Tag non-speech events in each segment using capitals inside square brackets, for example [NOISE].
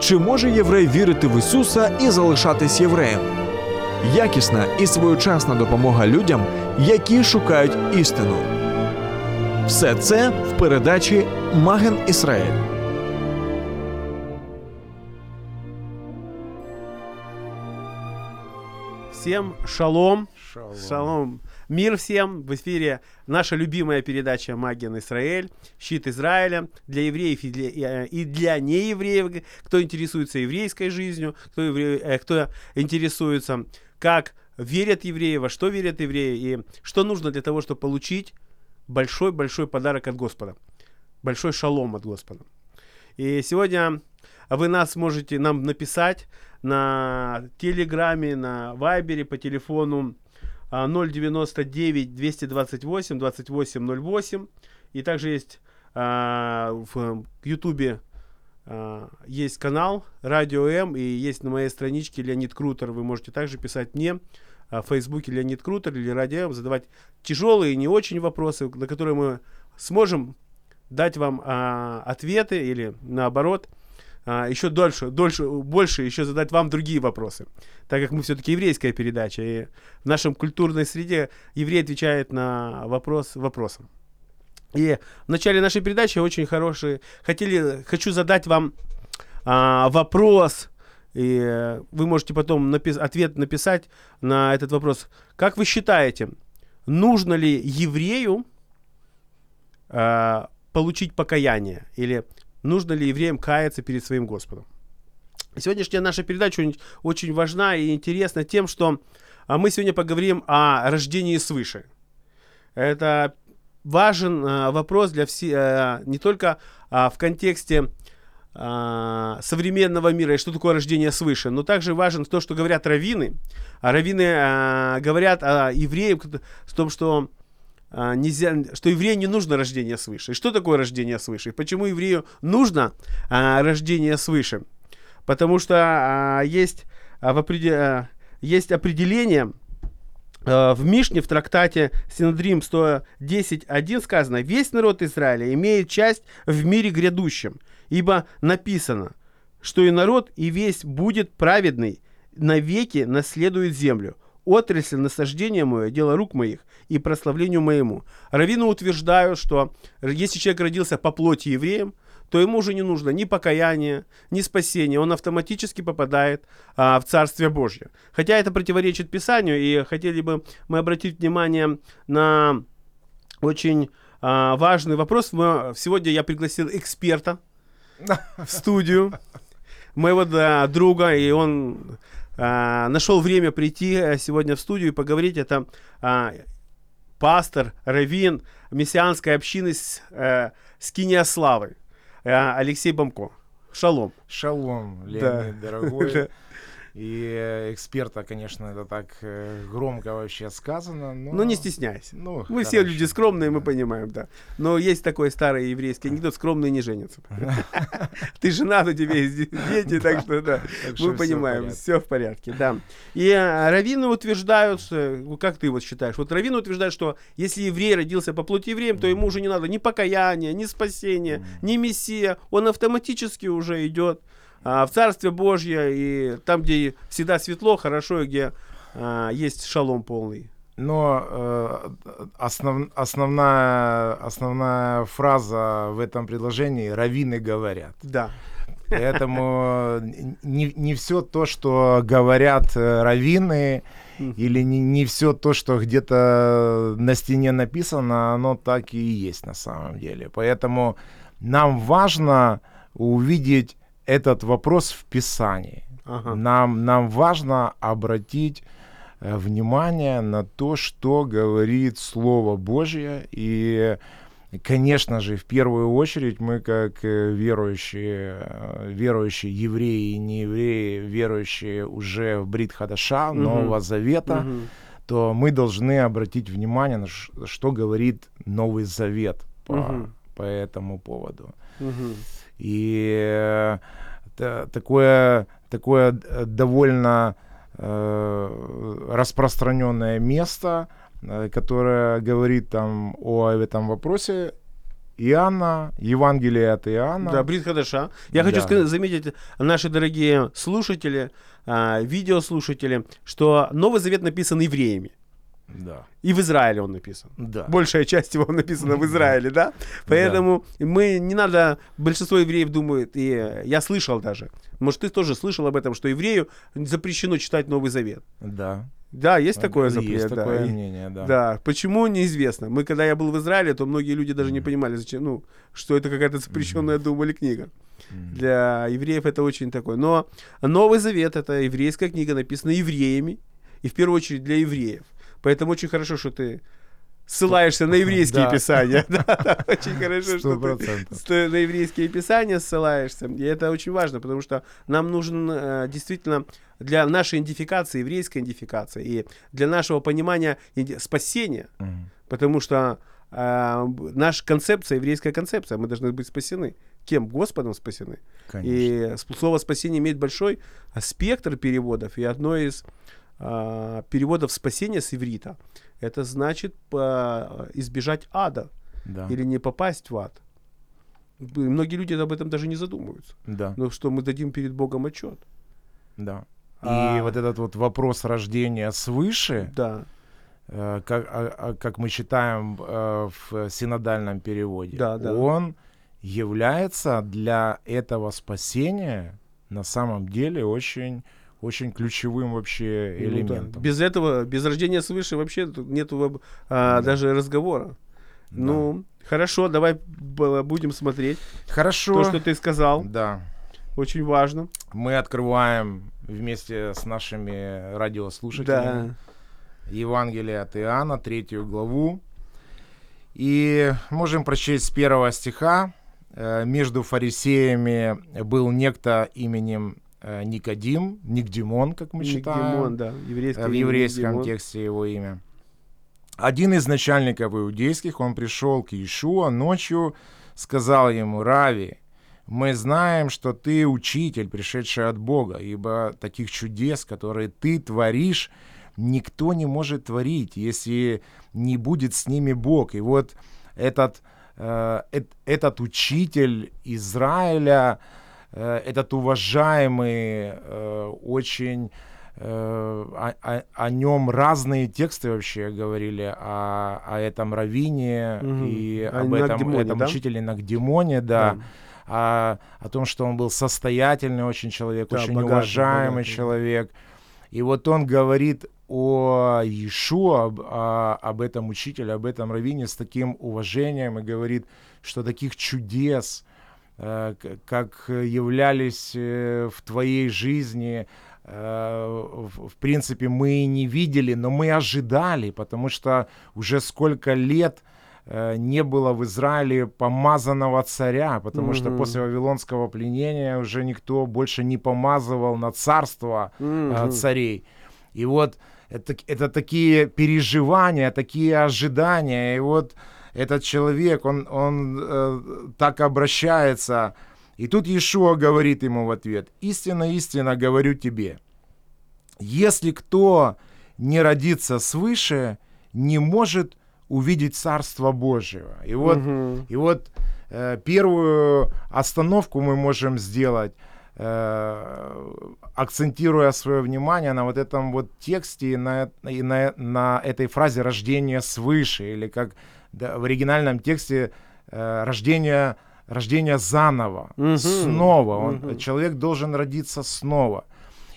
Чи може єврей вірити в Ісуса і залишатись євреєм? Якісна і своєчасна допомога людям, які шукають істину. Все це в передачі Маген Ісраїль. Всем шалом. Шалом. Шалом. Мир всем. В эфире наша любимая передача «Маген Израиль». Щит Израиля для евреев и для, э, и для неевреев, кто интересуется еврейской жизнью, кто, евре- э, кто интересуется, как верят евреи, во что верят евреи и что нужно для того, чтобы получить большой-большой подарок от Господа. Большой шалом от Господа. И сегодня вы нас можете нам написать на Телеграме, на Вайбере по телефону 099 228 2808. И также есть а, в Ютубе а, есть канал Радио М и есть на моей страничке Леонид Крутер. Вы можете также писать мне а, в Фейсбуке Леонид Крутер или Радио М, задавать тяжелые не очень вопросы, на которые мы сможем дать вам а, ответы или наоборот а, еще дольше, дольше, больше еще задать вам другие вопросы, так как мы все-таки еврейская передача, и в нашем культурной среде еврей отвечает на вопрос вопросом. И в начале нашей передачи очень хороший, хотели, хочу задать вам а, вопрос, и э, вы можете потом напис- ответ написать на этот вопрос. Как вы считаете, нужно ли еврею а, получить покаяние или нужно ли евреям каяться перед своим Господом. Сегодняшняя наша передача очень, важна и интересна тем, что а, мы сегодня поговорим о рождении свыше. Это важен а, вопрос для все, не только а, в контексте современного мира и что такое рождение свыше, но также важен то, что говорят раввины. А раввины говорят о евреях, в том, что нельзя, что еврею не нужно рождение свыше. И что такое рождение свыше? И почему еврею нужно а, рождение свыше? Потому что а, есть, а, в опреде- а, есть определение а, в Мишне, в трактате Синодрим 110.1 сказано, «Весь народ Израиля имеет часть в мире грядущем, ибо написано, что и народ, и весь будет праведный, навеки наследует землю. Отрасль насаждения мое, дело рук моих и прославлению моему. Раввины утверждают, что если человек родился по плоти евреем, то ему уже не нужно ни покаяния, ни спасения. Он автоматически попадает а, в Царствие Божье. Хотя это противоречит Писанию, и хотели бы мы обратить внимание на очень а, важный вопрос. Мы- сегодня я пригласил эксперта в студию, [LAUGHS] моего да, друга, и он а, нашел время прийти э, сегодня в студию и поговорить. Это а, пастор, раввин мессианской общины с, э, Скиния Славы, э, Алексей Бомко. Шалом. Шалом, Да. Леонид, дорогой. [LAUGHS] И э, эксперта, конечно, это так э, громко вообще сказано. Но... Ну, не стесняйся. Ну, Мы все хорошо. люди скромные, мы понимаем, да. Но есть такой старый еврейский анекдот, скромные не женятся. [LAUGHS] Ты женат, у тебя есть дети, так что да. Мы понимаем, все в порядке, да. И а, раввины утверждают, ну, как ты вот считаешь, вот раввины утверждают, что если еврей родился по плоти евреем, то ему уже не надо ни покаяния, ни спасения, ни мессия, он автоматически уже идет в Царствие Божье, и там, где всегда светло, хорошо, и где а, есть шалом полный. Но э, основ- основная, основная фраза в этом предложении «раввины говорят». Да. Поэтому не, не все то, что говорят э, раввины, Мгм. или не, не все то, что где-то на стене написано, оно так и есть на самом деле. Поэтому нам важно увидеть этот вопрос в Писании. Ага. Нам, нам важно обратить э, внимание на то, что говорит Слово Божье. И конечно же, в первую очередь мы, как э, верующие, э, верующие евреи и не евреи, верующие уже в Брит Хадаша, Мгм. Нового Завета, Мгм. то мы должны обратить внимание на что говорит Новый Завет по, Мгм. по этому поводу. Мгм. И э, та- такое, такое д- довольно э, распространенное место, э, которое говорит там о этом вопросе, Иоанна, Евангелие от Иоанна. Да, Брит Хадаша. Я хочу Да. сказать, заметить, наши дорогие слушатели, а, видеослушатели, что Новый Завет написан евреями. Да. И в Израиле он написан. Да. Большая часть его написана в Израиле, да? Поэтому мы не надо, большинство евреев думают, и я слышал даже, может, ты тоже слышал об этом, что еврею запрещено читать Новый Завет. Да. Да, есть такое Есть запрет. да. такое мнение, да. Да, почему неизвестно. Мы, когда я был в Израиле, то многие люди даже не понимали, зачем, ну, что это какая-то запрещенная думали книга. М. Для евреев это очень такое. Но Новый Завет это еврейская книга, написана евреями, и в первую очередь для евреев. Поэтому очень хорошо, что ты ссылаешься на еврейские Да. писания. [LAUGHS] Да, да, Очень хорошо, Сто что ты на еврейские писания ссылаешься. И это очень важно, потому что нам нужен э, действительно для нашей идентификации, еврейской идентификации, и для нашего понимания спасения, Мгм. потому что э, наша концепция, еврейская концепция, мы должны быть спасены. Кем? Господом спасены. Конечно. И слово спасение имеет большой спектр переводов. И одно из а, переводов спасения с иврита это значит по- избежать ада Да. или не попасть в ад. Многие люди об этом даже не задумываются. Да. Но что мы дадим перед Богом отчет. Да. И А- вот этот вот вопрос рождения свыше, Да, э, как, а- а- как мы читаем э, в синодальном переводе, Да, да. он является для этого спасения на самом деле очень, очень ключевым вообще ну да. элементом. Без этого, без рождения свыше вообще воб- а, Да. даже разговора. Да. Ну, хорошо, давай будем смотреть. Хорошо. То, что ты сказал, Да. очень важно. Мы открываем вместе с нашими радиослушателями Да. Евангелие от Иоанна, третью главу. И можем прочесть с первого стиха. Э, Между фарисеями был некто именем Никодим, Никдимон, как мы читаем. Никдимон, да, еврейский э, в имя еврейском Никдимон. тексте его имя. Один из начальников иудейских, он пришел к Иешуа ночью, сказал ему, Рави, мы знаем, что ты учитель, пришедший от Бога, ибо таких чудес, которые ты творишь, никто не может творить, если не будет с ними Бог. И вот этот, э, эт- этот учитель Израиля, э, этот уважаемый, э, очень э, о, о- о нем разные тексты вообще говорили о, о этом раввине Мгм. и О об этом, Нагдимоне, этом да? учителе Нагдимоне, да, о, о том, что он был состоятельный очень человек, Да, очень богатый, уважаемый богатый. человек. И вот он говорит о Иешуа, об, о- об этом учителе, об этом раввине с таким уважением и говорит, что таких чудес, э, как являлись э, в твоей жизни, э, в, принципе, мы и не видели, но мы ожидали, потому что уже сколько лет э, не было в Израиле помазанного царя, потому что Мгм. после Вавилонского пленения уже никто больше не помазывал на царство э, Мгм. царей. И вот это, это такие переживания, такие ожидания. И вот этот человек, он, он э, так обращается. И тут Иешуа говорит ему в ответ, «Истинно, истинно говорю тебе, если кто не родится свыше, не может увидеть Царство Божьего». И вот Мгм. и вот э, первую остановку мы можем сделать, э, акцентируя свое внимание на вот этом вот тексте и на, и на, на этой фразе «рождение свыше», или как да, в оригинальном тексте э, «рождение, рождение заново», Мгм. снова. Он, Мгм. Человек должен родиться снова.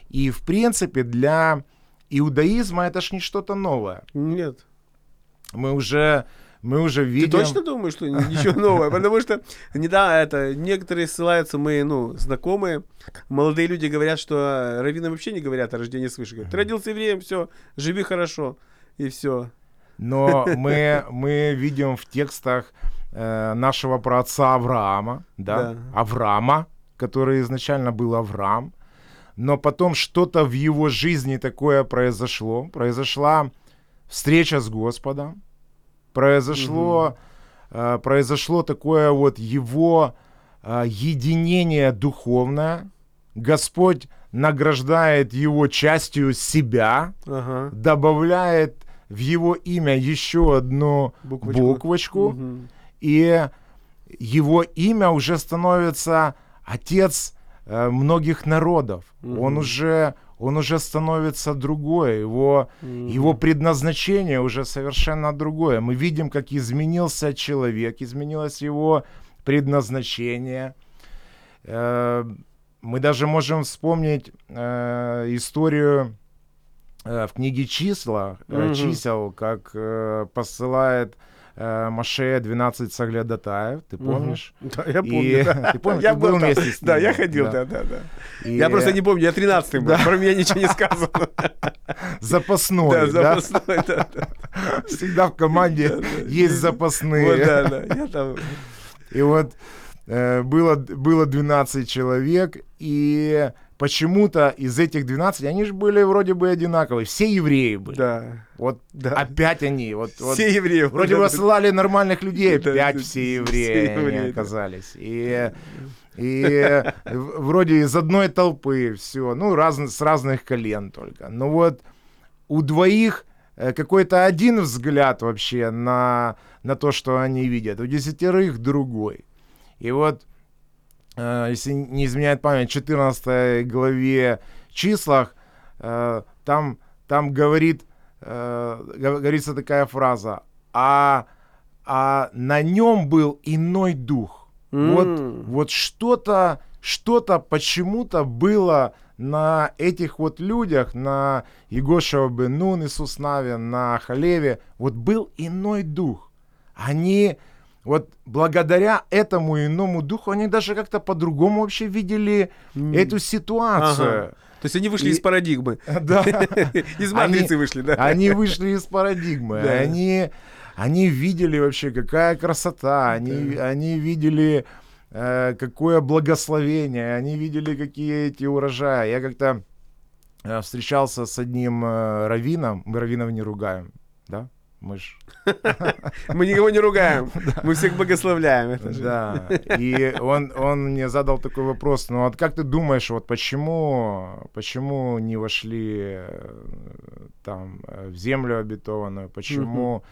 И, в принципе, для иудаизма это ж не что-то новое. Нет. Мы уже, мы уже Ты видим... точно думаешь, что ни- ничего нового? Потому что не да, это некоторые ссылаются, мы, ну, знакомые, молодые люди говорят, что э, раввины вообще не говорят о рождении свыше. Говорят, Ты родился евреем, все, живи хорошо, и все. Но мы, мы видим в текстах э, нашего праотца Авраама, да? Да. Авраама, который изначально был Авраам, но потом что-то в его жизни такое произошло, произошла встреча с Господом, произошло, э, произошло такое вот его э, единение духовное, Господь награждает его частью себя, Ага. добавляет в его имя еще одну Буквочку. буквочку, Мгм. и его имя уже становится отец э, многих народов. Он Мгм. уже он уже становится другое, его Мгм. его предназначение уже совершенно другое. Мы видим, как изменился человек, изменилось его предназначение. Э, Мы даже можем вспомнить э, историю в книге числа, э, Мгм. чисел, как э, посылает э, Маше 12 соглядатаев, ты помнишь? Да, я И- помню. да. [LAUGHS] ты помнишь, Я ты был там. вместе с Да, ними, я ходил, да. да, да, да. И Я просто не помню, я 13-й был, [LAUGHS] Да. про меня ничего не сказано. [LAUGHS] запасной, Да, да? запасной, да, да. Всегда в команде есть запасные. Вот, да, да, я там... И вот э, было, было 12 человек, и почему-то из этих 12, они же были вроде бы одинаковые, все евреи были. Да, Вот да. опять они, вот, вот Все евреи. вроде бы посылали нормальных людей, опять да, все все евреи они евреи, да. оказались. И, и вроде из одной толпы все, ну, раз, с разных колен только. Но вот у двоих э, какой-то один взгляд вообще на, на то, что они видят, у десятерых другой. И вот, если не изменяет память, в 14 главе числах, э, там, там говорит, э, гов- говорится такая фраза, а, а на нем был иной дух. Вот, М. вот что-то, что-то почему-то было на этих вот людях, на Егошева Бенун, Иисус Навин, на Халеве, вот был иной дух. Они, вот благодаря этому иному духу, они даже как-то по-другому вообще видели М. эту ситуацию. Ага. То есть они вышли И- из парадигмы. [LAUGHS] Да. [LAUGHS] Из матрицы вышли, да? Они вышли из парадигмы. Они, они видели вообще, какая красота. Они, они видели, э, какое благословение. Они видели, какие эти урожаи. Я как-то э, встречался с одним э, раввином. Мы раввинов не ругаем? Мы ж... [LAUGHS] Мы никого не ругаем. [LAUGHS] Мы всех благословляем. Да. И он, он мне задал такой вопрос. Ну вот как ты думаешь, вот почему, почему не вошли э, там в землю обетованную? Почему,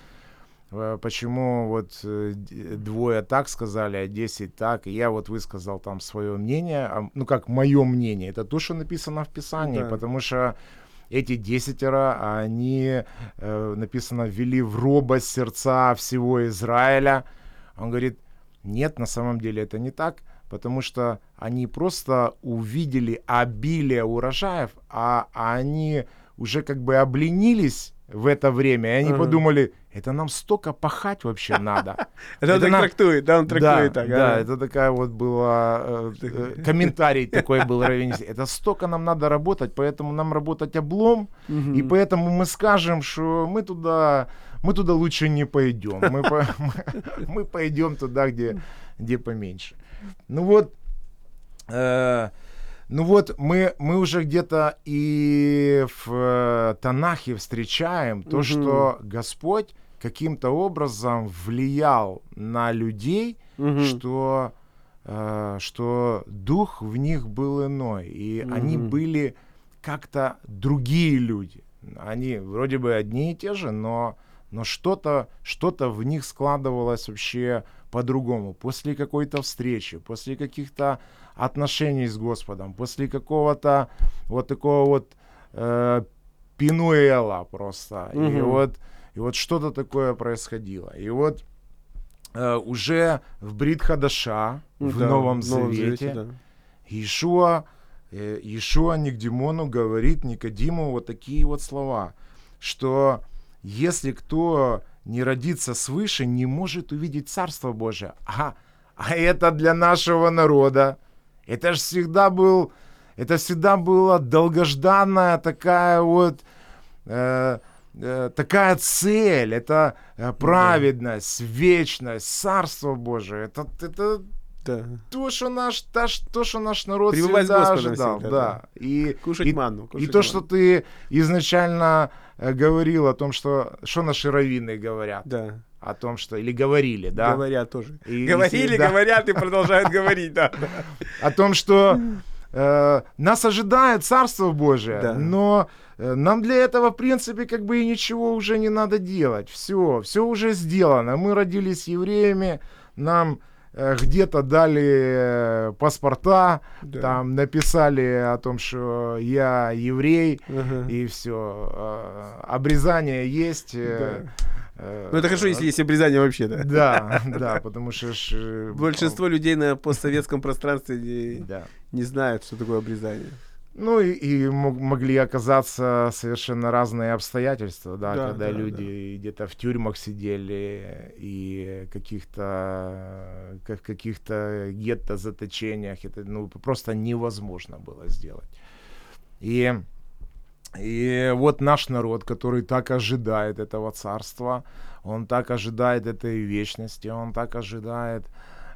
э, почему вот э, двое так сказали, а десять так? И я вот высказал там свое мнение. а, Ну как мое мнение. Это то, что написано в Писании. Да. Потому что эти десятеро, они, э, написано, ввели в робость сердца всего Израиля. Он говорит, нет, на самом деле это не так, потому что они просто увидели обилие урожаев, а, они уже как бы обленились в это время, и они Ага. подумали, это нам столько пахать вообще [LAUGHS] надо. Это он так трактует, да, он трактует так. да, это такая вот была э, [LAUGHS] э, комментарий такой был раввинистский. Это столько нам надо работать, поэтому нам работать облом, и поэтому мы скажем, что мы туда, мы туда лучше не пойдем. Мы, по- [LAUGHS] мы- мы пойдем туда, где, где поменьше. Ну вот, э, ну вот мы, мы уже где-то и в э, Танахе встречаем то, Мгм. что Господь каким-то образом влиял на людей, Мгм. что, э, что дух в них был иной, и они Мгм. были как-то другие люди. Они вроде бы одни и те же, но, но что-то что в них складывалось вообще по-другому. После какой-то встречи, после каких-то отношений с Господом, после какого-то вот такого вот э, пинуэла просто. И Мгм. вот, и вот что-то такое происходило. И вот э, уже в Брит Хадаша, в Да, Новом Завете, да. Иешуа, э, Иешуа Никдимону говорит Никодиму вот такие вот слова, что если кто не родится свыше, не может увидеть Царство Божие. А, а это для нашего народа. Это же всегда был, это всегда была долгожданная такая вот, э, такая цель, это э, праведность, вечность, Царство Божие. Это, это Да. то, что наш, ж- то, что наш народ Пребывать всегда ожидал. всегда, да. И, Кушать и, манну. и кушать то, что манну. ты изначально э, говорил о том, что, что наши раввины говорят, Да. о том, что, или говорили, да, Говорят тоже. И- Говорили, и- да. говорят и продолжают говорить, да. [LAUGHS] о том, что [LAUGHS] э, нас ожидает Царство Божие, Да. но э, нам для этого, в принципе, как бы и ничего уже не надо делать. Все, все уже сделано. Мы родились евреями, нам э, где-то дали паспорта, Да. там написали о том, что я еврей, Ага. и все. обрезание есть. Да. Э, Ну это хорошо, если есть обрезание вообще, да. Да, [LAUGHS] да, потому что... ж, э, Большинство людей на постсоветском пространстве не, Да. не знают, что такое обрезание. Ну и, и мог- могли оказаться совершенно разные обстоятельства, да, Да, когда да, люди где-то в тюрьмах сидели и каких-то как каких-то гетто заточениях, это ну просто невозможно было сделать. И и вот наш народ, который так ожидает этого царства, он так ожидает этой вечности, он так ожидает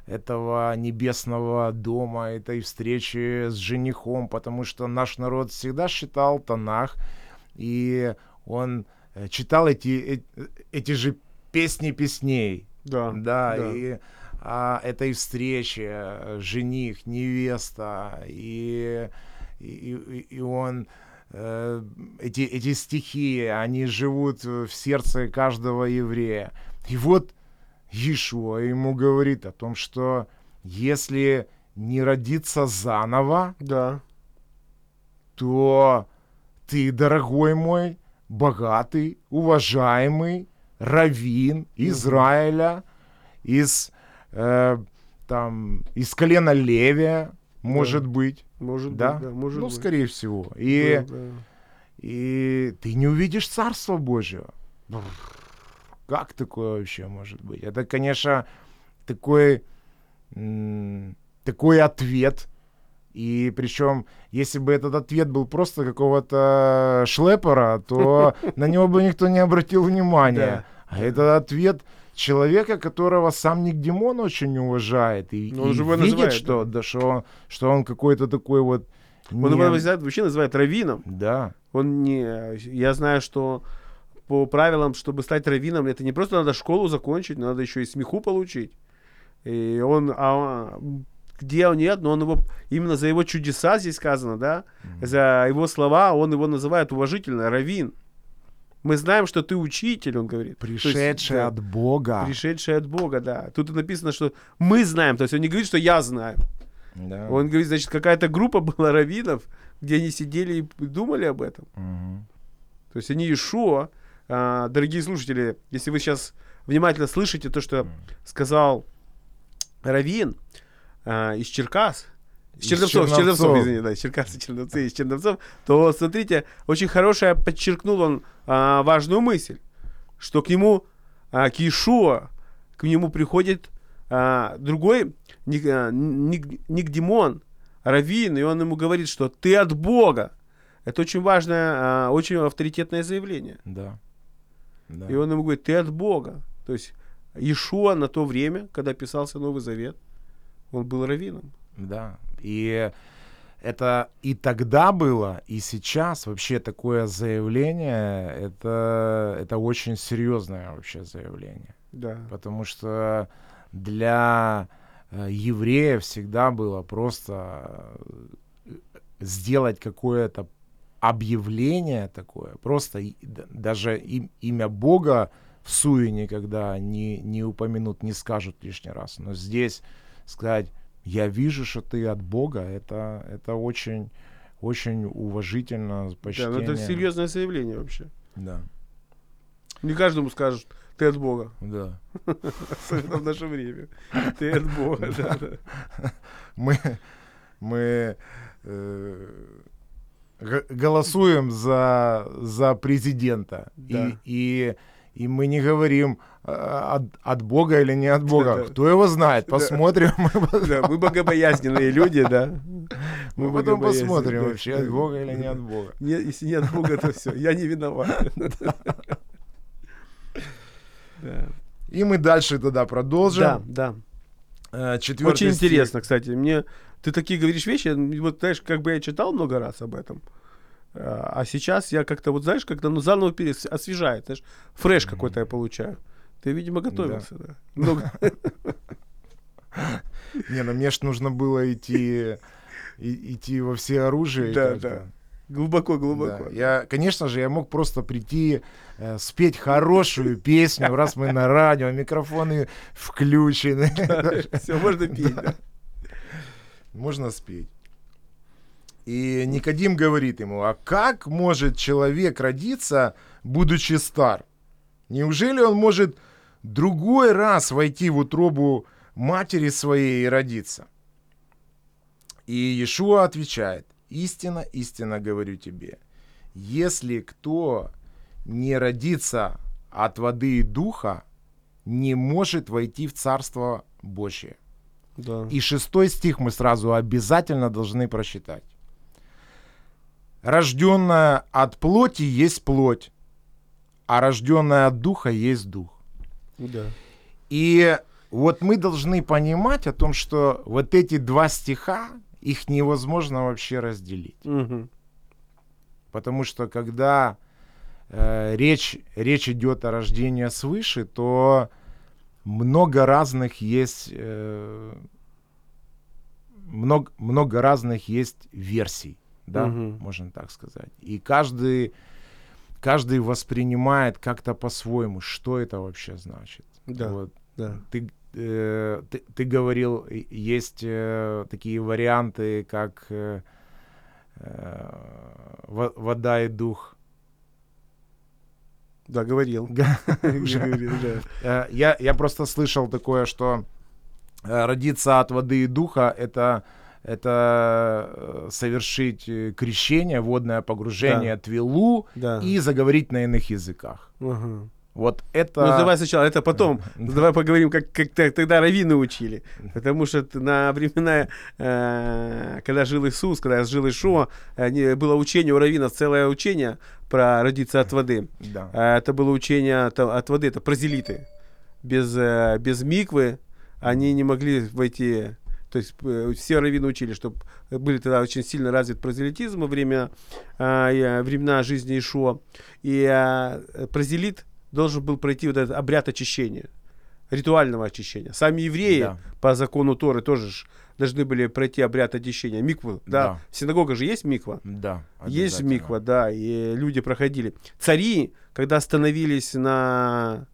этого небесного дома, этой встречи с женихом, потому что наш народ всегда считал Танах, и он э, читал эти, э- эти же песни песней, Да. да, да. и о этой встрече, э, жених, невеста, и, и, и- он эти, эти стихи, они живут в сердце каждого еврея. И вот Иешуа ему говорит о том, что если не родиться заново, Да. то ты, дорогой мой, богатый, уважаемый раввин Израиля из, э, там, из колена Левия, может быть, Может да? быть, да, может ну, быть. скорее всего. И, Да, да. и ты не увидишь Царство Божьего. Как такое вообще может быть? Это, конечно, такой, такой ответ. И причем, если бы этот ответ был просто какого-то шлепера, то [LAUGHS] на него бы никто не обратил внимания. А это ответ человека, которого сам Никдимон очень уважает. И, Ну, он и же его видит, называет, что, да, что, он, что он какой-то такой вот... Он не- его называют- вообще называют раввином. Да. Он не... Я знаю, что по правилам, чтобы стать раввином, это не просто надо школу закончить, но надо еще и смеху получить. И он... а, где он нет, но он его... Именно за его чудеса здесь сказано, да? За его слова он его называет уважительно раввин. Мы знаем, что ты учитель, он говорит. То есть, Пришедший да, от Бога. Пришедший от Бога, да. Тут и написано, что мы знаем. То есть он не говорит, что я знаю. Да. Он говорит, значит, какая-то группа была раввинов, где они сидели и думали об этом. Мгм. То есть они Ишуа, а, дорогие слушатели, если вы сейчас внимательно слышите то, что сказал Равин а, из Черкас, из Черновцов, из Черновцов, извини, да, из Черкас и Черновцы, из Черновцов, то смотрите, очень хорошая, подчеркнул он а, важную мысль, что к нему, а, к Иешуа, к нему приходит а, другой Ник, а, Ник- Никдимон, Равин, и он ему говорит, что ты от Бога. Это очень важное, а, очень авторитетное заявление. Да. Да. И он ему говорит, ты от Бога. То есть Иешуа на то время, когда писался Новый Завет, он был раввином. Да. И это и тогда было, и сейчас вообще такое заявление, это, это очень серьезное вообще заявление. Да. Потому что для э, евреев всегда было просто э, сделать какое-то объявление такое, просто даже им- имя Бога в суе никогда не, не упомянут, не скажут лишний раз. Но здесь сказать, я вижу, что ты от Бога, это, это очень, очень уважительно, Да, почтение. но это серьезное заявление вообще. Да, Не каждому скажут, ты от Бога. да. [LAUGHS] Особенно в наше время. Ты от Бога, да, да. [LAUGHS] мы, мы э, голосуем за, за президента. Да. И, и, и мы не говорим от, от Бога или не от Бога. Да. Кто его знает? Посмотрим. Мы [LAUGHS] потом- Да, мы богобоязненные люди, да. Мы потом богобоязненные, посмотрим, да. вообще от Бога или не от Бога. Не- если не от Бога, то все, я не виноват. [LAUGHS] Да. И мы дальше тогда продолжим. Да, да. Э, Четвертый Очень стих. интересно, кстати. Мне ты такие говоришь вещи, м, вот знаешь, как бы я читал много раз об этом. А а сейчас я как-то, вот знаешь, как-то ну, заново перес... освежает, знаешь, фреш какой-то я получаю. Ты, видимо, готовился, да. Много. [LAUGHS] Не, ну мне ж нужно было идти, идти во все оружие. Да, да. Глубоко, глубоко. Да. Я, конечно же, я мог просто прийти, э, спеть хорошую песню, раз мы на радио, микрофоны включены. [LAUGHS] Все, можно [LAUGHS] петь. да. Можно спеть. И Никодим говорит ему, а как может человек родиться, будучи стар? Неужели он может другой раз войти в утробу матери своей и родиться? И Иешуа отвечает, истина, истинно говорю тебе, если кто не родится от воды и духа, не может войти в Царство Божье. Да. И шестой стих мы сразу обязательно должны прочитать. Рожденная от плоти есть плоть, а рожденная от духа есть дух. Да. И вот мы должны понимать о том, что вот эти два стиха, их невозможно вообще разделить. Мгм. Потому что когда э, речь, речь идет о рождении свыше, то много разных есть э, много, много разных есть версий, да, Мгм. можно так сказать. И каждый, каждый воспринимает как-то по-своему, что это вообще значит. Да. Вот Да. ты, э, ты, ты говорил, есть э, такие варианты, как э, э, во- вода и дух. Да, говорил. [LAUGHS] Э, я, я просто слышал такое, что э, родиться от воды и духа это это э, совершить э, крещение, водное погружение, твилу Да. и заговорить на иных языках. Ага. Вот это... Ну, давай сначала, это потом. [LAUGHS] Да. Давай поговорим, как, как тогда раввины учили. Потому что на времена, э, когда жил Иисус, когда жил Ишуа, э, было учение у раввинов, целое учение про родиться от воды. Да. А Это было учение от, от воды, это прозелиты. Без, э, без миквы они не могли войти. То есть э, все раввины учили, что были тогда очень сильно развит прозелитизм во время, а, э, времена жизни Ишуа. И а, прозелит должен был пройти вот этот обряд очищения, ритуального очищения. Сами евреи Да. по закону Торы тоже должны были пройти обряд очищения. Микву, да. Да. В синагогах же есть миква. Да, Есть миква, да, и люди проходили. Цари, когда становились на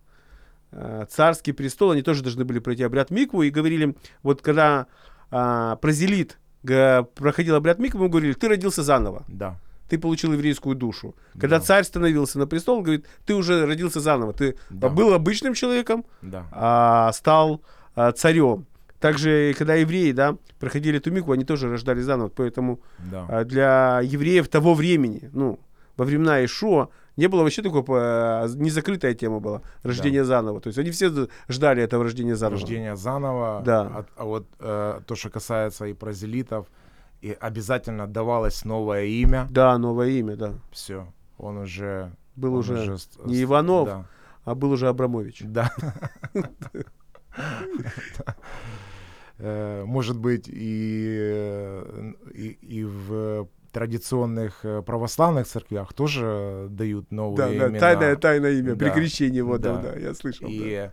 царский престол, они тоже должны были пройти обряд микву и говорили, вот когда а, прозелит га- проходил обряд миквы, ему говорили, ты родился заново, Да. ты получил еврейскую душу. Когда Да. царь становился на престол, он говорит, ты уже родился заново, ты Да. был обычным человеком, Да. а стал а, царем. Также, когда евреи, да, проходили эту микву, они тоже рождались заново, поэтому Да. а, для евреев того времени, ну, во времена Ишуа, не было вообще такой, а, незакрытая тема была, рождение заново. То есть они все ждали этого рождения заново. Рождение заново. Да. А, а вот э, то, что касается и прозелитов, и обязательно давалось новое имя. Да, новое имя, да. Все. Он уже... Был он уже с- не Иванов, Да. а был уже Абрамович. Да. [LAUGHS] Э, Может быть, и, э, и, и в традиционных э, православных церквях тоже дают новые Да, да, имена. тайное, тайное имя, при Да, крещении, вот, да, да. да, я слышал. да. И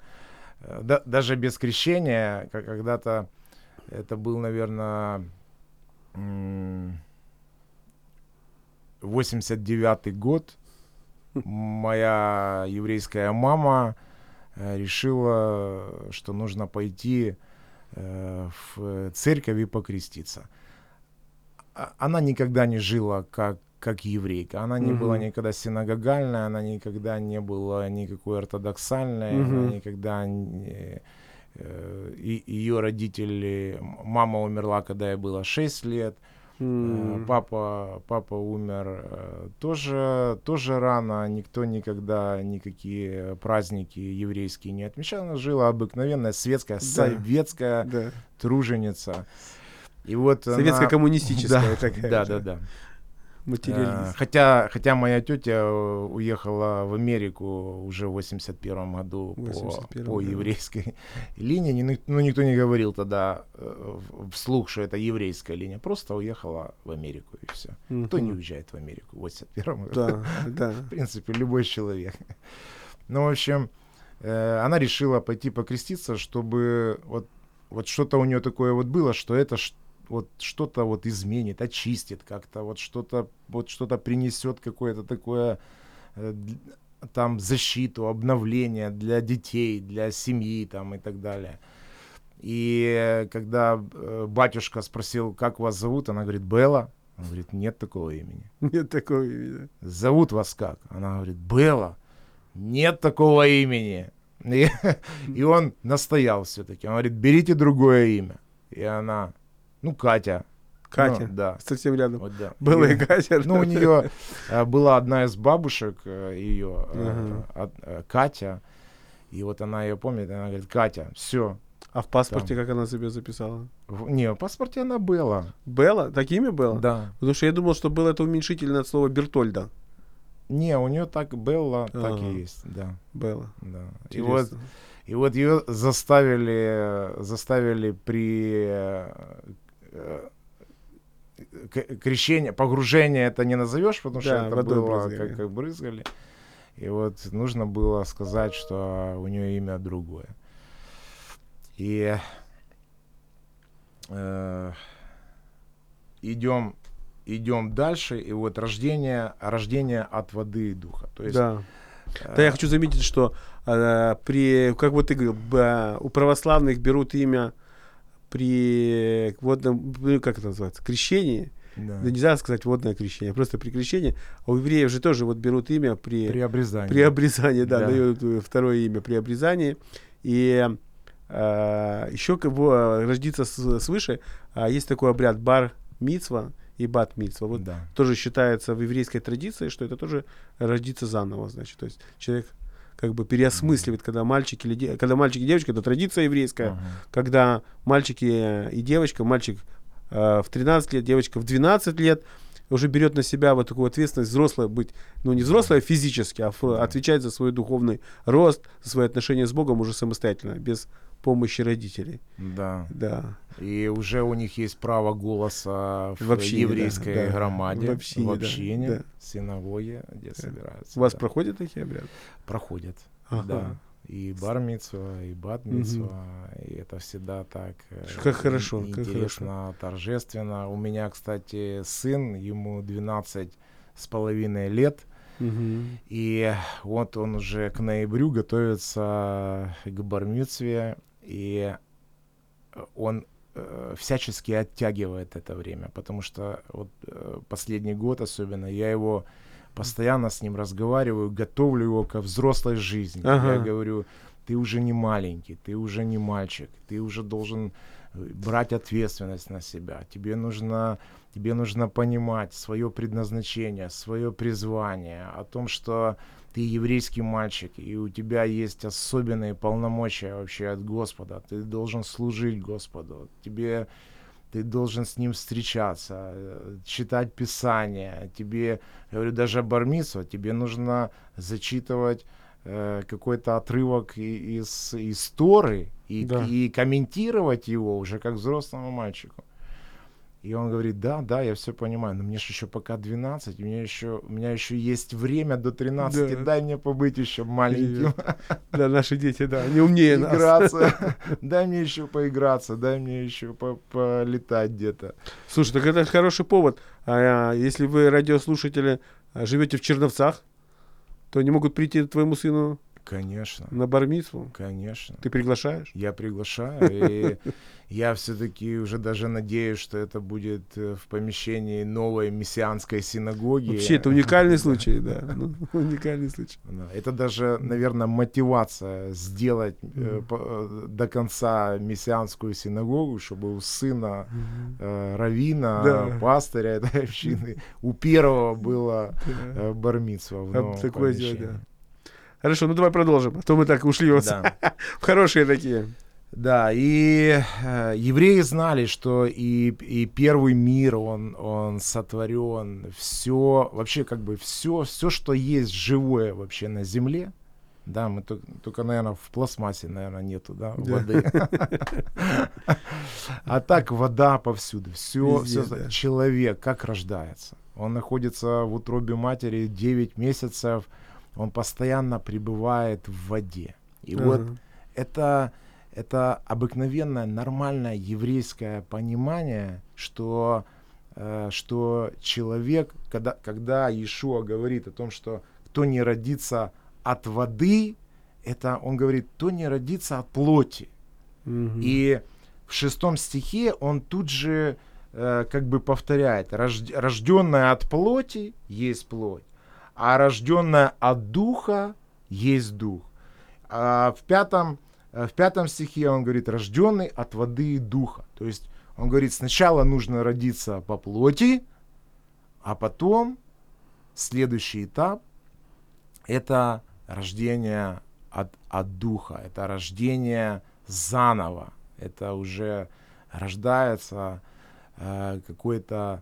э, да- даже без крещения, когда-то это был, наверное, 89-й год, моя еврейская мама э, решила, что нужно пойти в церковь и покреститься. А- Она никогда не жила как, как еврейка. Она не была Мгм. никогда синагогальной, она никогда не была никакой ортодоксальной, она Мгм. никогда не... э, И ее родители... Мама умерла, когда ей было 6 лет. М, Папа, папа умер э, тоже, тоже рано, никто никогда никакие праздники еврейские не отмечал. Она жила обыкновенная светская, Да. советская Да. труженица. И вот Советская она- [LAUGHS] такая Да, да, да. Материализм. Э, Хотя, хотя моя тетя э, уехала в Америку уже в 81 году по, 81-м, по да. еврейской [LAUGHS] линии. Ни- Ну, никто не говорил тогда э, вслух, что это еврейская линия. Просто уехала в Америку и все. Кто не уезжает в Америку в 81 году? Да, [LAUGHS] да. В принципе, любой человек. Ну, в общем, она решила пойти покреститься, чтобы вот, вот что-то у нее такое вот было, что это ш- вот что-то вот изменит, очистит как-то, вот что-то вот что-то принесет какое-то такое э, там защиту, обновление для детей, для семьи там и так далее. И э, когда э, батюшка спросил, как вас зовут, она говорит, Белла. Он говорит, нет такого имени. [LAUGHS] Нет такого имени. Зовут вас как? Она говорит, Белла. Нет такого имени. И, [LAUGHS] и он настоял все-таки. Он говорит, берите другое имя. И она, ну, Катя. Катя. Ну, да. Совсем рядом. Вот, да. Была и И- Катя. ну, у нее э, была одна из бабушек э, ее, э, Катя. И вот она ее помнит, она говорит, Катя, все. А в паспорте как она себе записала? Не, в паспорте она была. Белла? Так имя было? Да. Потому что я думал, что было это уменьшительное от слова Бертольда. Не, у нее так Белла, так и есть, да. Белла. да. И вот. И вот ее заставили, заставили при крещение, погружение это не назовешь, потому что Да, это водой было брызгали. как, как брызгали. И вот нужно было сказать, что у нее имя другое. И э, идем, идем дальше, и вот рождение, рождение от воды и духа. То есть, Да. э, Да, я хочу заметить, что э, при, как вот ты говорил, у православных берут имя при водном, как это называется, крещении. да, Да нельзя сказать водное крещение, просто при крещении. А у евреев же тоже вот берут имя при, при обрезании. при обрезании, да, Да. дают э, второе имя при обрезании. И э, еще как бы родиться с- свыше, а, есть такой обряд бар мицва и бат мицва. Вот да. тоже считается в еврейской традиции, что это тоже родиться заново, значит, то есть человек как бы переосмысливает, когда мальчик или де- когда мальчик и девочка, это традиция еврейская, Ага. когда мальчики и девочка, мальчик э, в 13 лет, девочка в 12 лет уже берет на себя вот такую ответственность взрослая быть, ну не взрослая физически, а отвечать за свой духовный рост, за свои отношения с Богом уже самостоятельно, без помощи родителей. Да. Да. И уже у них есть право голоса в, В общине, еврейской да, да. громаде, В общине, в да, общине, да. синагоге, где собираются. У вас да. проходят такие обряды? проходят, Ага. да. И бармицва, и батмицва, и это всегда так э, как хорошо, и- как интересно, торжественно. У меня, кстати, сын, ему 12 с половиной лет, Мгм. и вот он уже к ноябрю готовится к бармицве, и он э, всячески оттягивает это время, потому что вот э, последний год особенно я его постоянно с ним разговариваю, готовлю его ко взрослой жизни. Ага. Я говорю, ты уже не маленький, ты уже не мальчик, ты уже должен э, брать ответственность на себя. Тебе нужно, тебе нужно понимать свое предназначение, свое призвание, о том, что ты еврейский мальчик, и у тебя есть особенные полномочия вообще от Господа. Ты должен служить Господу. Тебе ты должен с ним встречаться, э, читать Писание. Тебе, я говорю, даже бармису, тебе нужно зачитывать э, какой-то отрывок из истории и, Да. и комментировать его уже как взрослому мальчику. И он говорит, да, да, я все понимаю, но мне же еще пока 12, у меня еще, у меня еще есть время до 13, Да. дай мне побыть еще маленьким, Да, наши дети, да, не умнее нас. играться, дай мне еще поиграться, дай мне еще по- полетать где-то. Слушай, так это хороший повод. А, если вы, радиослушатели, а, живете в Черновцах, то они могут прийти к твоему сыну Конечно, на бармицу. конечно. Ты приглашаешь? Я приглашаю, и [LAUGHS] я все-таки уже даже надеюсь, что это будет э, в помещении новой мессианской синагоги. Вообще, это уникальный случай, да. [LAUGHS] ну, [LAUGHS] уникальный случай. Да, Это даже, наверное, мотивация сделать э, э, до конца мессианскую синагогу, чтобы у сына равина, пастыря этой общины, у первого было Да. бармитсва в новом помещении. Хорошо, ну давай продолжим. А то мы так ушли вот Да. [LAUGHS] хорошие такие. Да, и э, евреи знали, что и, и первый мир, он, он сотворен, все, вообще как бы все, все, что есть живое вообще на земле, да, мы только, только наверное, в пластмассе, наверное, нету, да, Да. воды. [LAUGHS] А так вода повсюду, все, Везде, все, да. человек как рождается. Он находится в утробе матери 9 месяцев, он постоянно пребывает в воде. И вот Ага. это, это обыкновенное, нормальное еврейское понимание, что, э, что человек, когда, когда Иешуа говорит о том, что кто не родится от воды, это он говорит, кто не родится от плоти. Мгм. И в шестом стихе он тут же э, как бы повторяет, рожденная от плоти есть плоть, а рожденная от духа есть дух. А в пятом, э, в пятом стихе он говорит, рожденный от воды и духа. То есть он говорит, сначала нужно родиться по плоти, а потом следующий этап это рождение от, от духа, это рождение заново, это уже рождается э, какой-то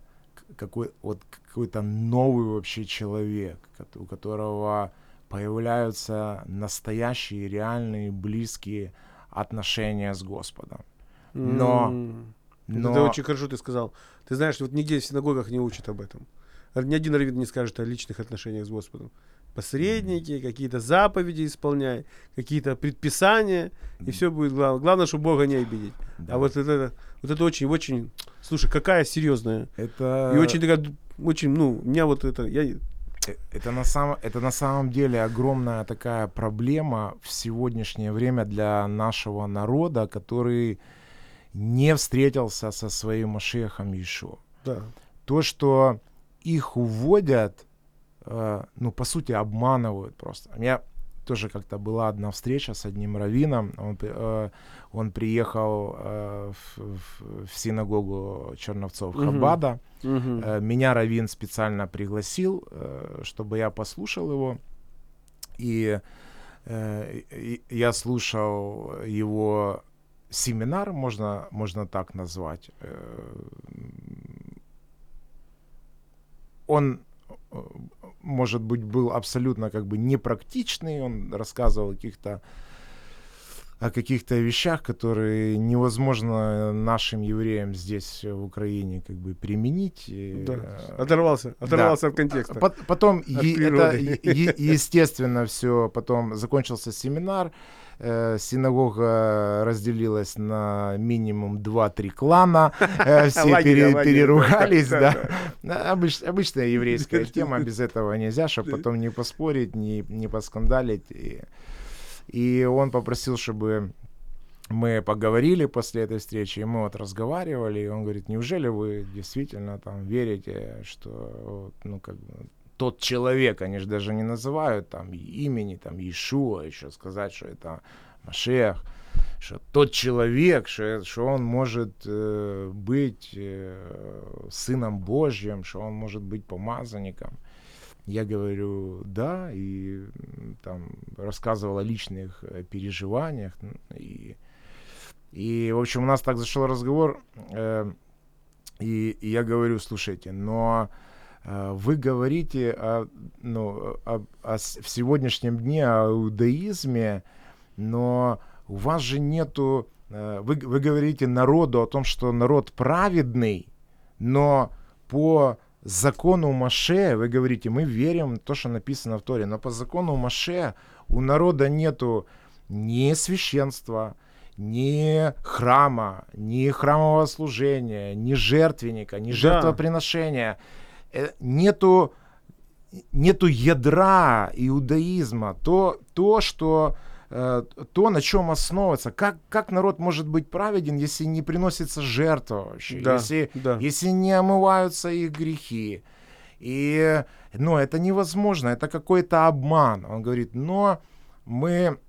какой вот какой-то новый вообще человек, у которого появляются настоящие, реальные, близкие отношения с Господом. Но-. Вот Но Это очень хорошо ты сказал. Ты знаешь, вот нигде в синагогах не учат об этом. Ни один раввин не скажет о личных отношениях с Господом. Посредники, какие-то заповеди исполняй, какие-то предписания, и все будет главное. Главное, чтобы Бога не обидеть. да, А вот это, вот это очень, очень, слушай, какая серьезная. это И очень такая, очень, ну, у меня вот это, я, Э, Это на, самом, это на самом деле огромная такая проблема в сегодняшнее время для нашего народа, который не встретился со своим Машехом Ишо. да. То, что их уводят, э, ну, по сути, обманывают просто. У меня тоже как-то была одна встреча с одним раввином. Он, э, он приехал э, в, в- в синагогу Черновцов. Хабада. Мгм. Э, Меня Равин специально пригласил, э, чтобы я послушал его. И э, и- я слушал его семинар, можно, можно так назвать. Э, Он, э, может быть, был абсолютно как бы непрактичный, он рассказывал о каких-то о каких-то вещах, которые невозможно нашим евреям здесь э, в Украине как бы применить. И, Да. э, Оторвался, оторвался от контекста. Пот- Потом, е- это, природы. е- естественно, все. Потом закончился семинар. Э, Синагога разделилась на минимум 2-3 клана. э, [LAUGHS] Все переругались, да, да. да, Да, обыч- Обычная еврейская тема, без этого нельзя, чтобы потом не поспорить, не, не поскандалить. И, и он попросил, чтобы мы поговорили после этой встречи, и мы вот разговаривали, и он говорит, неужели вы действительно там верите, что ну как бы тот человек, они же даже не называют там имени, там Иешуа, еще сказать, что это Машех, что тот человек, что, э- что он может э, быть э, сыном Божьим, что он может быть помазанником. Я говорю, да, и там рассказывал о личных э, переживаниях. И, и, в общем, у нас так зашел разговор, э, и, и я говорю, слушайте, но э, вы говорите о, ну, о, о в сегодняшнем дне о иудаизме, но у вас же нету, э, вы, вы говорите народу о том, что народ праведный, но по закону Маше, вы говорите, мы верим в то, что написано в Торе, но по закону Маше у народа нету ни священства, ни храма, ни храмового служения, ни жертвенника, ни Да. жертвоприношения. Э, Нету, нету ядра иудаизма, то, то что э, то, на чем основывается. Как, как народ может быть праведен, если не приносится жертва вообще, Да, если, да. если не омываются их грехи. И, ну, это невозможно, это какой-то обман. Он говорит, но мы,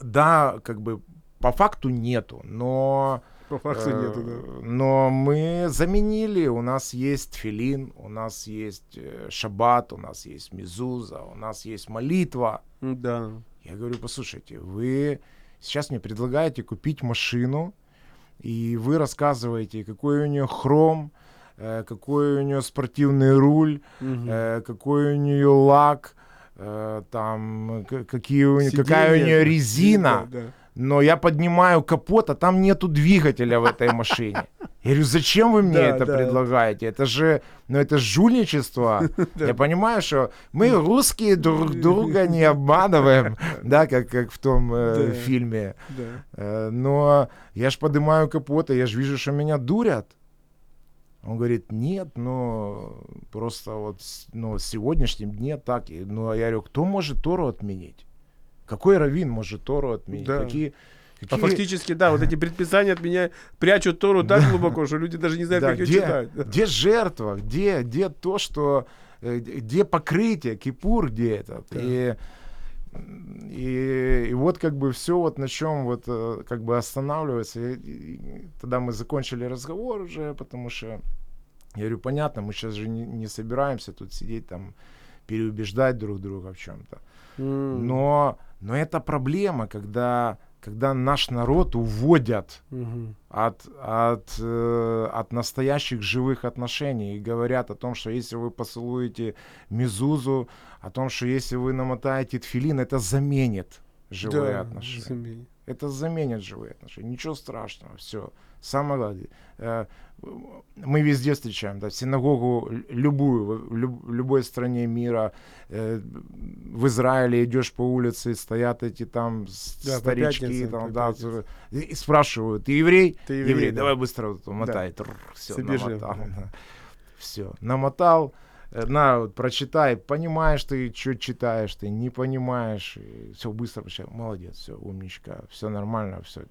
да, как бы по факту нету, но... По факту э, нету, да. Но мы заменили, у нас есть филин, у нас есть э, шаббат, у нас есть мезуза, у нас есть молитва. Да. Я говорю, послушайте, вы Сейчас мне предлагаете купить машину, и вы рассказываете, какой у нее хром, э, какой у нее спортивный руль, э, какой у нее лак, там, какие у, не- какая у нее резина. Да, да. Но я поднимаю капот, а там нету двигателя в этой машине. Я говорю, зачем вы мне Да, это да. предлагаете? Это же, ну это жульничество. [LAUGHS] Я понимаю, что мы русские друг друга не обманываем, [LAUGHS] да, как, как в том э, фильме. Э, но я ж поднимаю капот, и я же вижу, что меня дурят. Он говорит, нет, ну, просто вот ну, в сегодняшнем дне так. Ну, а я говорю, кто может Тору отменить? Какой раввин может Тору отменить? Да. Какие, А какие- фактически, да, вот эти предписания от меня прячут Тору так глубоко, что люди даже не знают, Да, как ее где, читать. где жертва? Где, где то, что... э, Где покрытие, кипур, где этот? Да. И, и, и вот как бы все вот на чем вот э, как бы останавливается. И- и тогда мы закончили разговор уже, потому что я говорю, понятно, мы сейчас же не, не собираемся тут сидеть там переубеждать друг друга в чем-то. Но, но это проблема, когда, когда наш народ уводят от, от, э, от настоящих живых отношений и говорят о том, что если вы поцелуете Мизузу, о том, что если вы намотаете тфилин, это заменит живые Да, отношения. заменит. Это заменит живые отношения. Ничего страшного, все. Самое главное. Мы везде встречаем, да, синагогу любую, в люб- в любой стране мира, э, в Израиле идешь по улице, стоят эти там Да, старички, пятницам, там, да, и, спрашивают, ты еврей? Ты еврей, да. давай быстро вот мотай. Все, Собежим, намотал. да. Все, намотал. Э, На, вот, прочитай, понимаешь ты, что читаешь, ты не понимаешь, все быстро. Молодец, все, умничка, все нормально, все.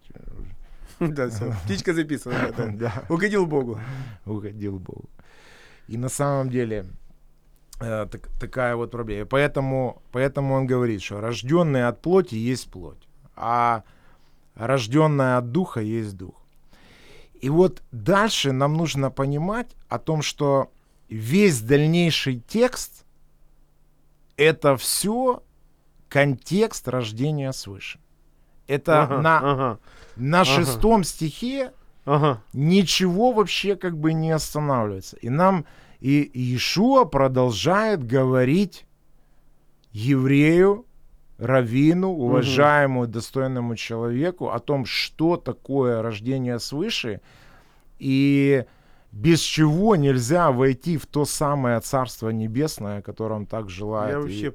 [LAUGHS] Да, все. Птичка записана. [LAUGHS] Угодил Богу. угодил Богу. И на самом деле э, так- такая вот проблема. Поэтому, поэтому он говорит, что рожденный от плоти есть плоть, а рожденная от духа есть дух. И вот дальше нам нужно понимать о том, что весь дальнейший текст это все контекст рождения свыше. Это Ага, на, ага, на ага. шестом стихе ага. ничего вообще как бы не останавливается. И нам и Иешуа продолжает говорить еврею, раввину, уважаемому, достойному человеку о том, что такое рождение свыше, и без чего нельзя войти в то самое Царство Небесное, о котором так желает. Я вообще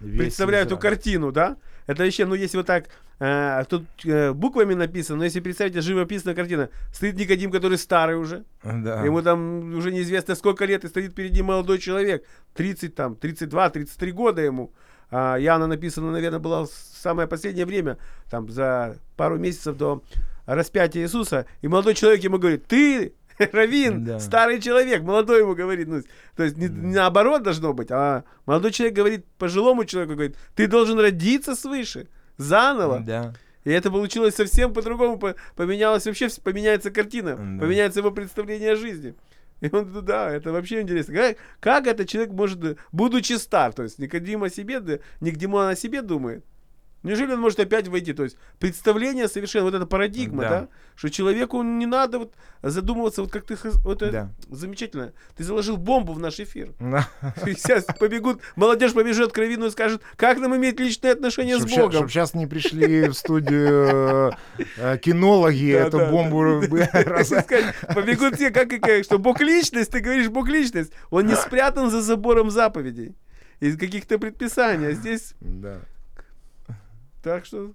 представляю эту Израиль. картину, да? Это вообще, ну, если вот так, э, тут э, буквами написано, но если представить, живописная картина, стоит Никодим, который старый уже, Да. ему там уже неизвестно сколько лет, и стоит перед ним молодой человек, 30 там, 32, 33 года ему. А Яна написано, наверное, было в самое последнее время, там, за пару месяцев до распятия Иисуса, и молодой человек ему говорит, ты, [LAUGHS] Равин, Да. старый человек, молодой ему говорит, ну, то есть не, не наоборот должно быть, а молодой человек говорит пожилому человеку, говорит, ты должен родиться свыше, заново. Да. И это получилось совсем по-другому, по- поменялось вообще, поменяется картина, Да. поменяется его представление о жизни. И он, ну да, это вообще интересно. Как, как этот человек может, будучи стар, то есть Никодим о себе, да, Никодимон о себе думает, неужели он может опять войти? То есть представление совершенно, вот эта парадигма, Да. да, что человеку не надо вот задумываться, вот как ты, вот это Да. замечательно, ты заложил бомбу в наш эфир. [LAUGHS] Да. И Сейчас побегут, молодежь побежит к Равину и скажет, как нам иметь личные отношения с Богом. Чтобы сейчас не пришли в студию э, э, кинологи, эту бомбу [LAUGHS] Побегут все, как и как, что Бог личность, ты говоришь Бог личность, он не спрятан за забором заповедей из каких-то предписаний. А здесь Да. Так что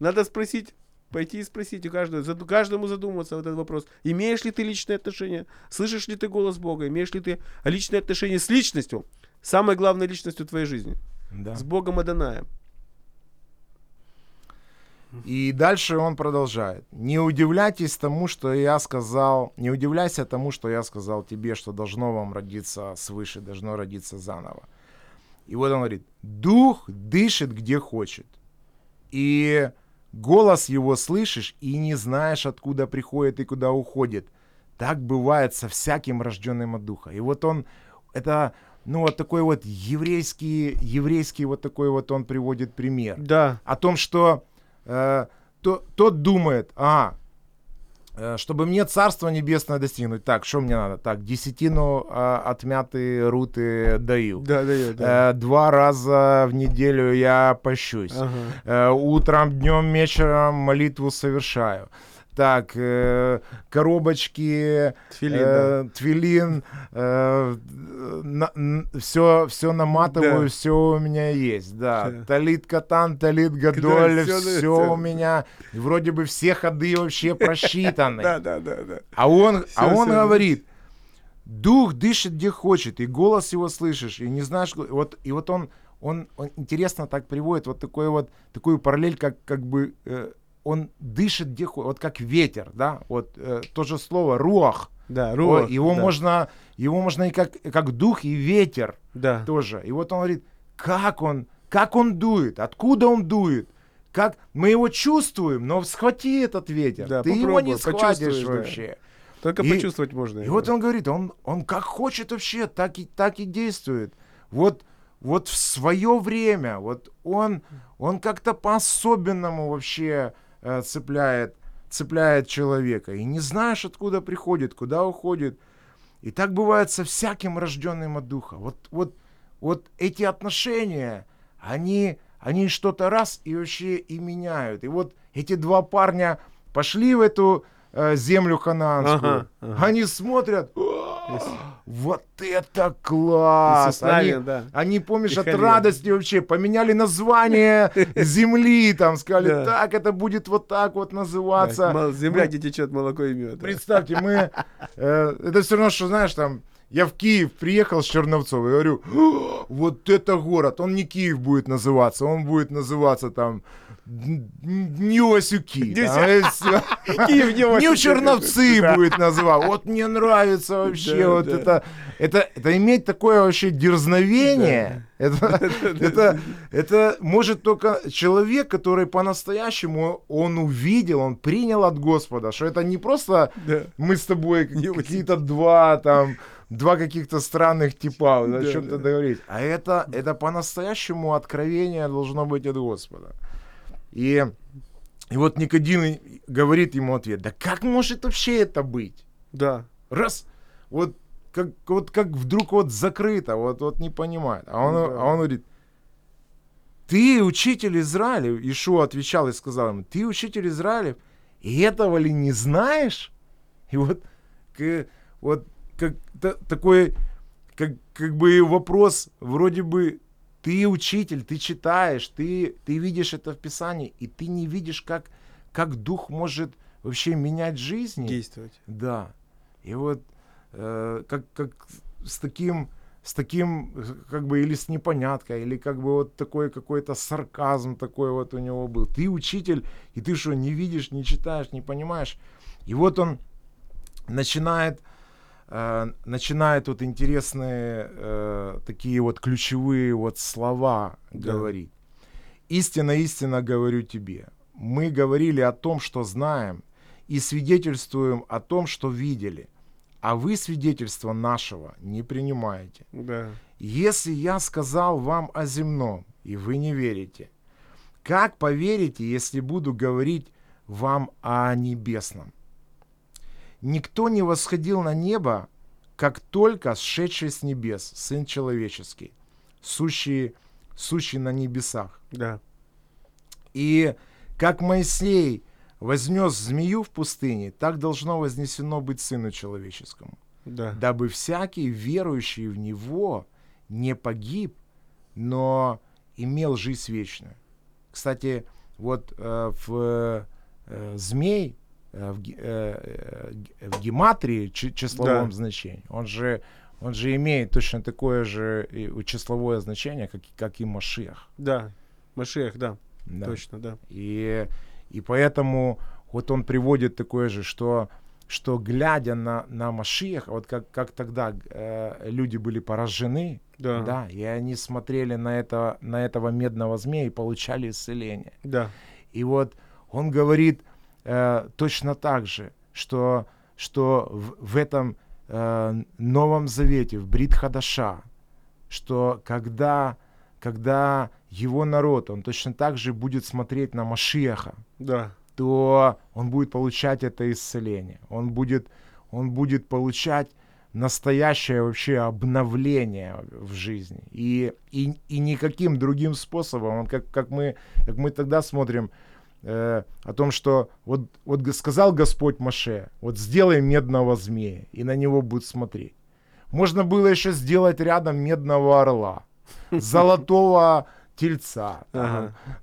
надо спросить, пойти и спросить у каждого, заду- каждому задуматься вот этот вопрос. Имеешь ли ты личные отношения? Слышишь ли ты голос Бога? Имеешь ли ты личные отношения с личностью? Самой главной личностью твоей жизни. Да. С Богом Адонаем. И дальше он продолжает. Не удивляйтесь тому, что я сказал, не удивляйся тому, что я сказал тебе, что должно вам родиться свыше, должно родиться заново. И вот он говорит, дух дышит где хочет. И голос его слышишь и не знаешь, откуда приходит и куда уходит. Так бывает со всяким рожденным от духа. И вот он, это, ну вот такой вот еврейский, еврейский вот такой вот он приводит пример Да. о том, что э, то, тот думает, а, чтобы мне царство небесное достигнуть, так, что мне надо? Так, десятину а, отмятые руты даю. Да, да, да. Э, два раза в неделю я пощусь. Ага. Э, утром, днем, вечером молитву совершаю. Так, э, коробочки, Тфилин, э, да. твилин, все, все наматываю, Да. все у меня есть, да. Всё. Талит катан, талит гадоль, все, да, всё. у меня. Вроде бы все ходы вообще [LAUGHS] просчитаны. Да, да, да, да. А он, а Всё, он всё, говорит, дух дышит где хочет, и голос его слышишь, и не знаешь, вот, и вот он, он, он интересно так приводит вот такой вот, такую параллель, как, как бы э, он дышит где хочет, вот как ветер, да, вот э, то же слово руах, Да, О, руах, его да. можно, его можно и как, как дух и ветер Да. тоже. И вот он говорит, как он, как он дует, откуда он дует, как мы его чувствуем, но схвати этот ветер, Да, ты его не схватишь почувствуешь, да. вообще. Только И- почувствовать можно. И его. вот он говорит, он, он как хочет вообще, так и, так и действует. Вот, вот в свое время, вот он, он как-то по-особенному вообще э, цепляет, цепляет человека. И не знаешь, откуда приходит, куда уходит. И так бывает со всяким рожденным от духа. Вот, вот, вот эти отношения, они, они что-то раз и вообще и меняют. И вот эти два парня пошли в эту э, землю ханаанскую. Ага, ага. Они смотрят, «О, вот это класс! Они, да. они, помнишь, И от радости вообще поменяли название [LAUGHS] земли, там сказали, Да. так, это будет вот так вот называться. Да, Земля, Мы- где течет молоко и мед. Представьте, мы... э, это все равно, что, знаешь, там... Я в Киев приехал с Черновцов и говорю, «О, вот это город, он не Киев будет называться, он будет называться там Ньюасюки. Нью [LAUGHS] Черновцы будет называть. Вот мне нравится вообще вот это, это, это иметь такое вообще дерзновение. [LAUGHS] Это, это, это может только человек, который по-настоящему он увидел, он принял от Господа, что это не просто мы с тобой какие-то два там два каких-то странных типа о чем-то да. договорить. А это, это по-настоящему откровение должно быть от Господа. И, и вот Никодим говорит ему ответ, да как может вообще это быть? Да. Раз, вот как, вот как вдруг вот закрыто, вот, вот не понимает. А он, Ну да. а он говорит, ты учитель Израиля, Ишуа отвечал и сказал ему, ты учитель Израилев, и этого ли не знаешь? И вот, к- вот как, та- такой, как, как бы вопрос, вроде бы, ты учитель, ты читаешь, ты, ты видишь это в Писании, и ты не видишь, как, как Дух может вообще менять жизни. Действовать. Да. И вот э, как, как с таким, с таким, как бы, или с непоняткой, или как бы вот такой какой-то сарказм такой вот у него был. Ты учитель, и ты что, не видишь, не читаешь, не понимаешь? И вот он начинает, начинает вот интересные э, такие вот ключевые вот слова Да. говорить. Истинно, истинно говорю тебе. Мы говорили о том, что знаем, и свидетельствуем о том, что видели, а вы свидетельство нашего не принимаете. Да. Если я сказал вам о земном, и вы не верите, как поверите, если буду говорить вам о небесном? Никто не восходил на небо, как только сшедший с небес, Сын Человеческий, сущий, сущий на небесах. Да. И как Моисей вознес змею в пустыне, так должно вознесено быть Сыну Человеческому, Да. дабы всякий верующий в Него не погиб, но имел жизнь вечную. Кстати, вот э, в э, змей, в, ге- э, э, в гематрии, чи- числовом Да. значении, он же, он же имеет точно такое же числовое значение, как, и- как и Машиах. Да. Машех, да. Да. Точно, да. И, и поэтому вот он приводит такое же, что, что глядя на, на Машиах, вот как, как тогда э, люди были поражены, Да. да, и они смотрели на, это, на этого медного змея и получали исцеление. Да. И вот он говорит э, точно так же, что, что в, в этом э, Новом Завете, в Брит Хадаша, что когда, когда его народ, он точно так же будет смотреть на Машиаха, Да. то он будет получать это исцеление. Он будет, он будет получать настоящее вообще обновление в жизни. И, и, и никаким другим способом, он как, как, мы, как мы тогда смотрим э, о том, что вот, вот сказал Господь Маше, вот сделай медного змея, и на него будут смотреть. Можно было еще сделать рядом медного орла, [LAUGHS] золотого тельца,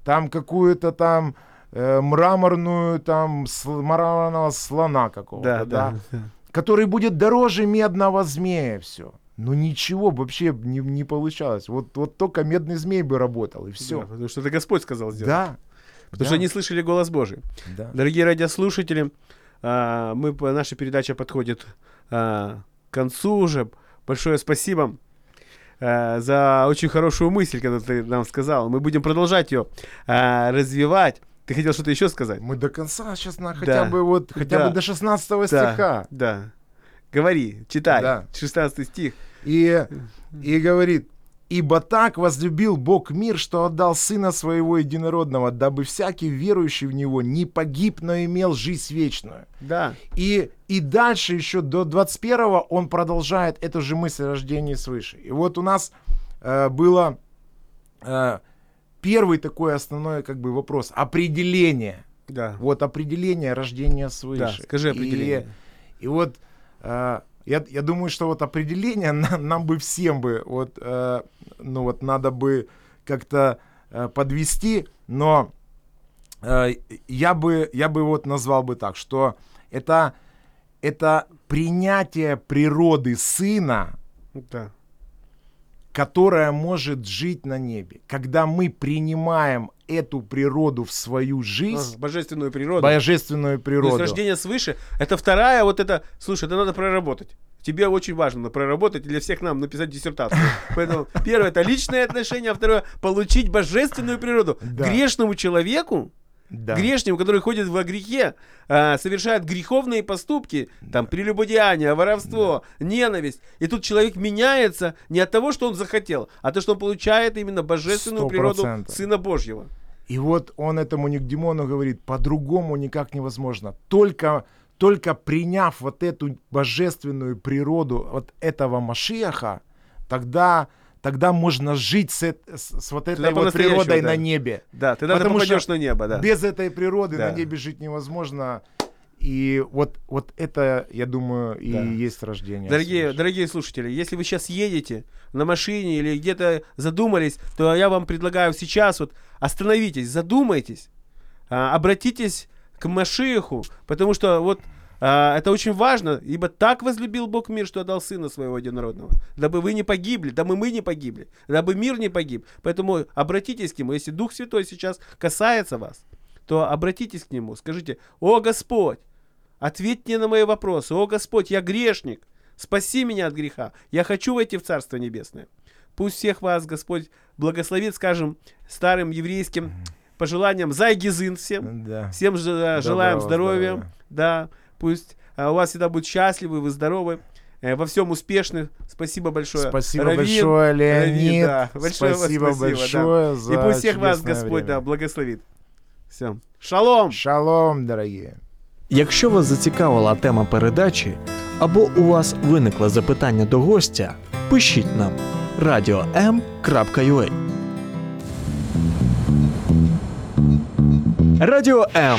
там, какую-то там э, мраморную там сл- мраморного слона какого-то, Да, да, да. который будет дороже медного змея, все. Но ничего вообще не, не получалось. Вот, вот только медный змей бы работал, и Да, все. потому что это Господь сказал сделать. Да. Потому да, что они слышали голос Божий. да. Дорогие радиослушатели, а, мы, наша передача подходит а, к концу уже. Большое спасибо а, за очень хорошую мысль, когда ты нам сказал. Мы будем продолжать ее развивать. Ты хотел что-то еще сказать? Мы до конца сейчас на хотя Да. бы вот хотя Да. бы до 16 Да, стиха. Да. Говори, читай. Да. 16 стих. И, и говорит, ибо так возлюбил Бог мир, что отдал Сына Своего Единородного, дабы всякий верующий в Него не погиб, но имел жизнь вечную. Да. И, и дальше еще до 21 он продолжает эту же мысль о рождении свыше. И вот у нас э, было э, первый такой основной как бы вопрос. Определение. Да. Вот определение рождения свыше. Да, скажи И- определение. И, вот э, я, я думаю, что вот определение [LAUGHS] на- нам бы всем бы вот, э, ну вот надо бы как-то э, подвести, но э, я бы я бы вот назвал бы так, что это это принятие природы сына, Да. Которая может жить на небе. Когда мы принимаем эту природу в свою жизнь, А, божественную природу. божественную То есть природу. рождение свыше, это вторая вот это, слушай, это надо проработать. Тебе очень важно проработать и для всех нам написать диссертацию. [LAUGHS] Поэтому первое это личные отношения, а второе получить божественную природу. Да. Грешному человеку, Да. грешнему, который ходит во грехе, а, совершает греховные поступки, там прелюбодеяние, воровство, ненависть. И тут человек меняется не от того, что он захотел, а то, что он получает именно божественную Сто природу процентов. Сына Божьего. И вот он этому Никдимону говорит, по-другому никак невозможно. Только, только приняв вот эту божественную природу вот этого Машиаха, тогда, тогда можно жить с, с- с вот этой Тогда вот природой да. на небе. Да, тогда Потому ты что попадешь на небо, да. Без этой природы Да. на небе жить невозможно. И вот, вот это, я думаю, и Да. есть рождение. Дорогие, дорогие слушатели, если вы сейчас едете на машине или где-то задумались, то я вам предлагаю сейчас вот остановитесь, задумайтесь, а, обратитесь к Машиху, потому что вот а, это очень важно, ибо так возлюбил Бог мир, что отдал Сына Своего Единородного, дабы вы не погибли, дабы мы не погибли, дабы мир не погиб. Поэтому обратитесь к Нему, если Дух Святой сейчас касается вас, то обратитесь к Нему, скажите, «О Господь, ответь мне на мои вопросы, о Господь, я грешник, спаси меня от греха, я хочу войти в Царство Небесное». Пусть всех вас Господь благословит, скажем, старым еврейским пожеланиям «Зайгизын» всем. Да. Всем же- желаем Доброго здоровья. здоровья. Да, пусть а, у вас всегда будут счастливы, вы здоровы, э, во всем успешны. Спасибо большое. Спасибо Равин, большое, Равин, Леонид. да. Большое вам спасибо, спасибо, да. большое за И пусть всех вас чудесное Господь да, время. благословит. Все. Шалом! Шалом, дорогие. Якщо вас зацікавила тема передачі або у вас виникло запитання до гостя, пишіть нам radio.m.ua Радіо М.